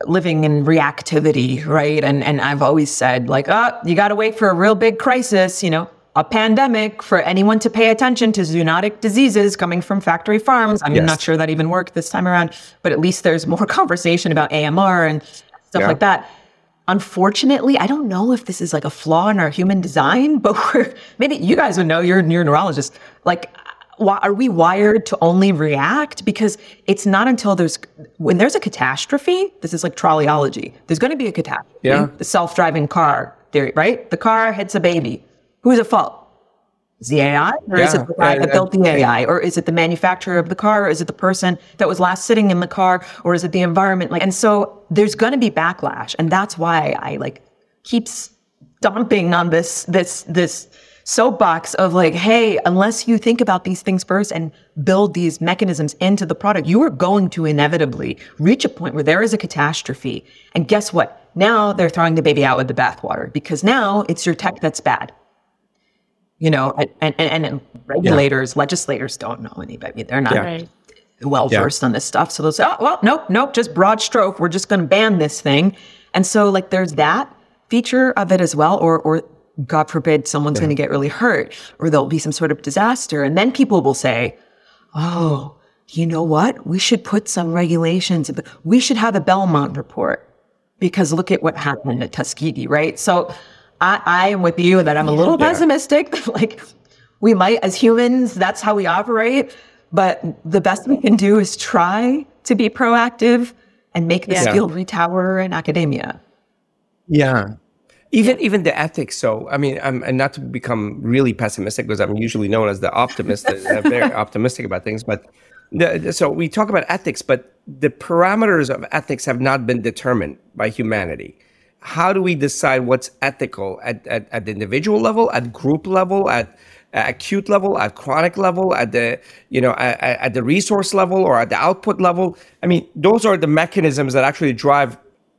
living in reactivity, right? And and I've always said like, oh, you got to wait for a real big crisis, you know, a pandemic for anyone to pay attention to zoonotic diseases coming from factory farms. I'm yes. not sure that even worked this time around, but at least there's more (laughs) conversation about AMR and stuff yeah. like that. Unfortunately, I don't know if this is like a flaw in our human design, but (laughs) we're maybe you guys would know. You're, you're a neurologist. Like, why, are we wired to only react? Because it's not until there's when there's a catastrophe. This is like trolleyology. There's going to be a catastrophe. Yeah. The self-driving car theory, right? The car hits a baby Who's at fault? Is the AI, or yeah. is it the guy that built the AI, or is it the manufacturer of the car, or is it the person that was last sitting in the car, or is it the environment? Like, and so there's going to be backlash, and that's why I like keeps dumping on this this this soapbox of like, hey, unless you think about these things first and build these mechanisms into the product, you are going to inevitably reach a point where there is a catastrophe. And guess what? Now they're throwing the baby out with the bathwater because now it's your tech that's bad you know, and, and, and regulators, yeah. legislators don't know anybody. They're not yeah. well versed yeah. on this stuff. So they'll say, oh, well, nope, nope, just broad stroke. We're just going to ban this thing. And so, like, there's that feature of it as well. Or, or God forbid, someone's going to get really hurt or there'll be some sort of disaster. And then people will say, oh, you know what? We should put some regulations. We should have a Belmont report because look at what happened at Tuskegee, right? So, I, I am with you that I'm a little yeah. pessimistic. (laughs) like we might, as humans, that's how we operate. But the best we can do is try to be proactive and make this yeah. field retower in academia. Yeah. Even even the ethics. So I mean, I'm and not to become really pessimistic because I'm usually known as the optimist, I'm very (laughs) optimistic about things. But the, so we talk about ethics, but the parameters of ethics have not been determined by humanity how do we decide what's ethical at, at, at the individual level, at group level, at acute level, at chronic level, at the you know at, at, the resource level or at the output level. I mean, those are the mechanisms that actually drive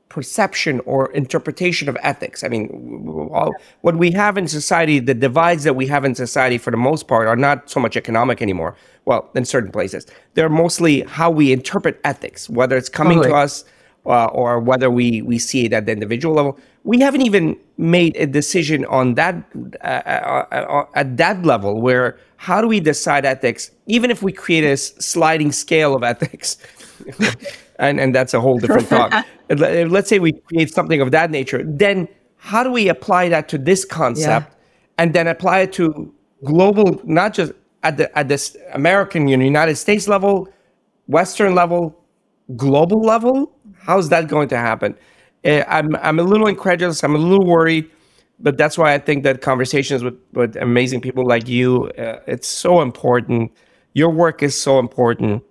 perception or interpretation of ethics. I mean, all, what we have in society, the divides that we have in society, for the most part, are not so much economic anymore. Well, in certain places, they're mostly how we interpret ethics, whether it's coming totally. to us uh, or whether we, we see it at the individual level. We haven't even made a decision on that uh, uh, uh, at that level. Where how do we decide ethics? Even if we create a sliding scale of ethics, (laughs) and and that's a whole different talk. (laughs) Let's say we create something of that nature, then how do we apply that to this concept, yeah. and then apply it to global, not just at the at this American, United States level, Western level, global level? How's that going to happen? Uh, I'm I'm a little incredulous. I'm a little worried, but that's why I think that conversations with with amazing people like you, uh, it's so important. Your work is so important.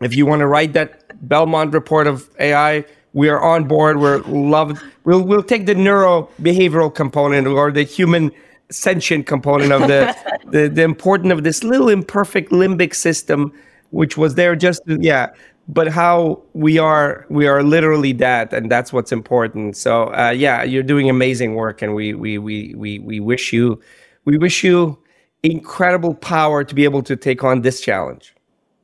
If you want to write that Belmont report of AI, we are on board. We're loved. We'll we'll take the neuro behavioral component or the human sentient component of the (laughs) the, the important of this little imperfect limbic system, which was there just yeah but how we are we are literally that and that's what's important. So uh, yeah you're doing amazing work and we we we we, we wish you we wish you incredible power to be able to take on this challenge.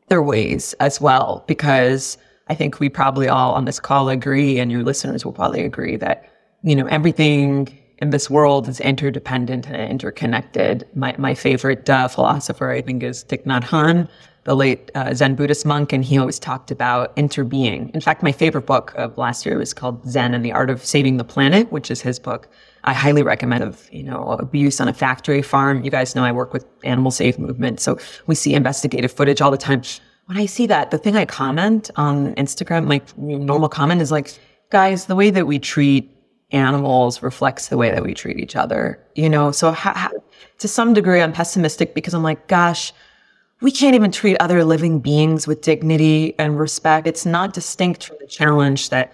There ways as well because i think we probably all on this call agree and your listeners will probably agree that you know everything in this world is interdependent and interconnected. My, my favorite uh, philosopher i think is Thich Nhat Hanh the late uh, Zen Buddhist monk, and he always talked about interbeing. In fact, my favorite book of last year was called Zen and the Art of Saving the Planet, which is his book. I highly recommend of, you know, abuse on a factory farm. You guys know I work with Animal Save Movement. So we see investigative footage all the time. When I see that, the thing I comment on Instagram, like normal comment is like, guys, the way that we treat animals reflects the way that we treat each other, you know? So ha- ha- to some degree, I'm pessimistic because I'm like, gosh, we can't even treat other living beings with dignity and respect. It's not distinct from the challenge that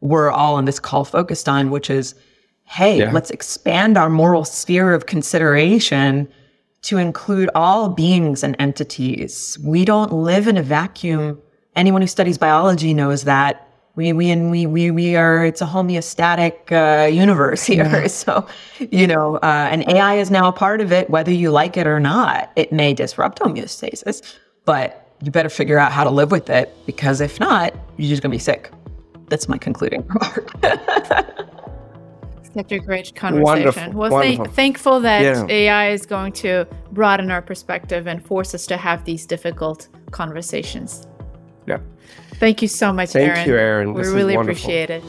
we're all in this call focused on, which is, hey, yeah. let's expand our moral sphere of consideration to include all beings and entities. We don't live in a vacuum. Anyone who studies biology knows that we we and we we we are it's a homeostatic uh, universe here. Yeah. (laughs) So, you know, uh, and AI is now a part of it, whether you like it or not. It may disrupt homeostasis, but you better figure out how to live with it because if not, you're just gonna be sick. That's my concluding (laughs) remark. Such a great conversation. Wonderful. Well, th- thankful that yeah. AI is going to broaden our perspective and force us to have these difficult conversations. Yeah. Thank you so much, Thank Erin. you, Erin. We this really appreciate it.